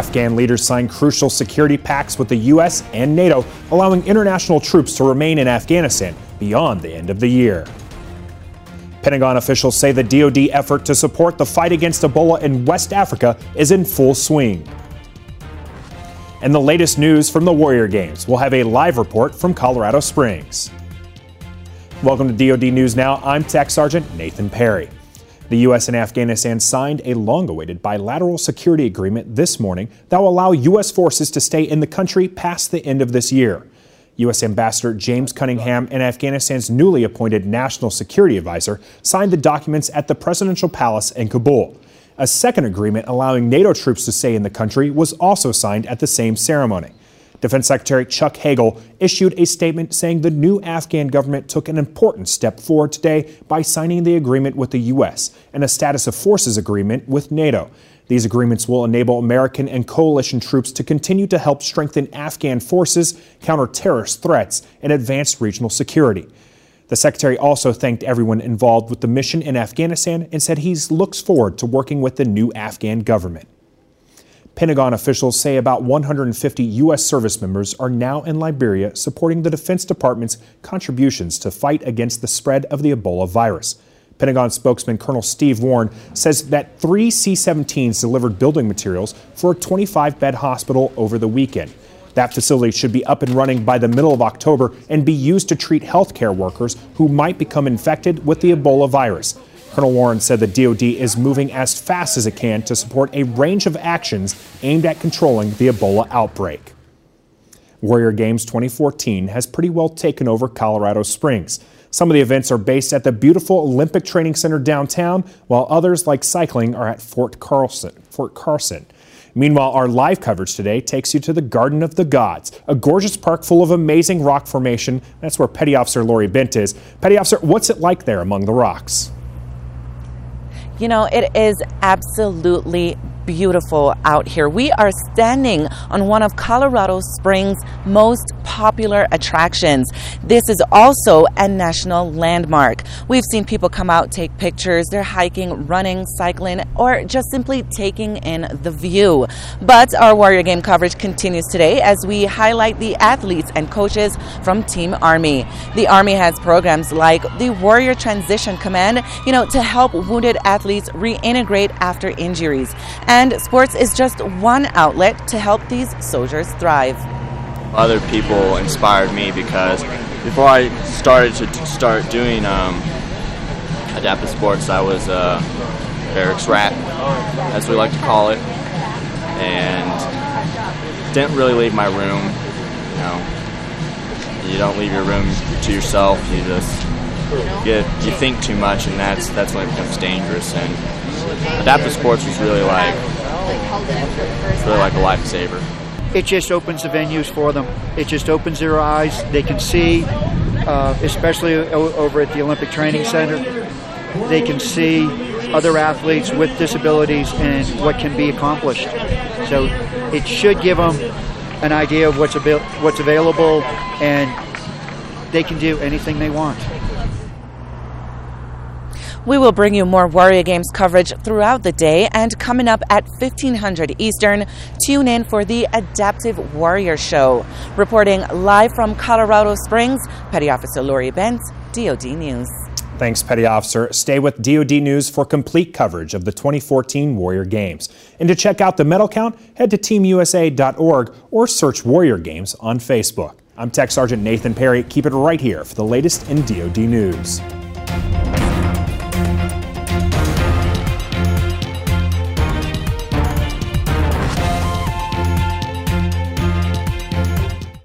Afghan leaders signed crucial security pacts with the U.S. and NATO, allowing international troops to remain in Afghanistan beyond the end of the year. Pentagon officials say the DoD effort to support the fight against Ebola in West Africa is in full swing. And the latest news from the Warrior Games. We'll have a live report from Colorado Springs. Welcome to DoD News Now. I'm Tech Sergeant Nathan Perry. The U.S. and Afghanistan signed a long awaited bilateral security agreement this morning that will allow U.S. forces to stay in the country past the end of this year. U.S. Ambassador James Cunningham and Afghanistan's newly appointed National Security Advisor signed the documents at the presidential palace in Kabul. A second agreement allowing NATO troops to stay in the country was also signed at the same ceremony. Defense Secretary Chuck Hagel issued a statement saying the new Afghan government took an important step forward today by signing the agreement with the U.S. and a status of forces agreement with NATO. These agreements will enable American and coalition troops to continue to help strengthen Afghan forces, counter terrorist threats, and advance regional security. The secretary also thanked everyone involved with the mission in Afghanistan and said he looks forward to working with the new Afghan government. Pentagon officials say about 150 U.S. service members are now in Liberia supporting the Defense Department's contributions to fight against the spread of the Ebola virus. Pentagon spokesman Colonel Steve Warren says that three C 17s delivered building materials for a 25 bed hospital over the weekend. That facility should be up and running by the middle of October and be used to treat healthcare workers who might become infected with the Ebola virus. Colonel Warren said the DoD is moving as fast as it can to support a range of actions aimed at controlling the Ebola outbreak. Warrior Games 2014 has pretty well taken over Colorado Springs. Some of the events are based at the beautiful Olympic Training Center downtown, while others, like cycling, are at Fort Carson. Fort Carson. Meanwhile, our live coverage today takes you to the Garden of the Gods, a gorgeous park full of amazing rock formation. That's where Petty Officer Lori Bent is. Petty Officer, what's it like there among the rocks? You know, it is absolutely beautiful out here. We are standing on one of Colorado Springs' most popular attractions. This is also a national landmark. We've seen people come out, take pictures, they're hiking, running, cycling, or just simply taking in the view. But our Warrior Game coverage continues today as we highlight the athletes and coaches from Team Army. The Army has programs like the Warrior Transition Command, you know, to help wounded athletes reintegrate after injuries. And and sports is just one outlet to help these soldiers thrive. Other people inspired me because before I started to start doing um, adaptive sports, I was uh, barracks rat, as we like to call it, and didn't really leave my room. You know, you don't leave your room to yourself. You just get you think too much, and that's that's when it becomes dangerous. And adaptive sports was really like really like a lifesaver. It just opens the venues for them. It just opens their eyes. They can see, uh, especially over at the Olympic Training Center, they can see other athletes with disabilities and what can be accomplished. So it should give them an idea of what's, what's available and they can do anything they want. We will bring you more Warrior Games coverage throughout the day, and coming up at 1500 Eastern, tune in for the Adaptive Warrior Show. Reporting live from Colorado Springs, Petty Officer Lori Bent, DoD News. Thanks, Petty Officer. Stay with DoD News for complete coverage of the 2014 Warrior Games. And to check out the medal count, head to teamusa.org or search Warrior Games on Facebook. I'm Tech Sergeant Nathan Perry. Keep it right here for the latest in DoD News.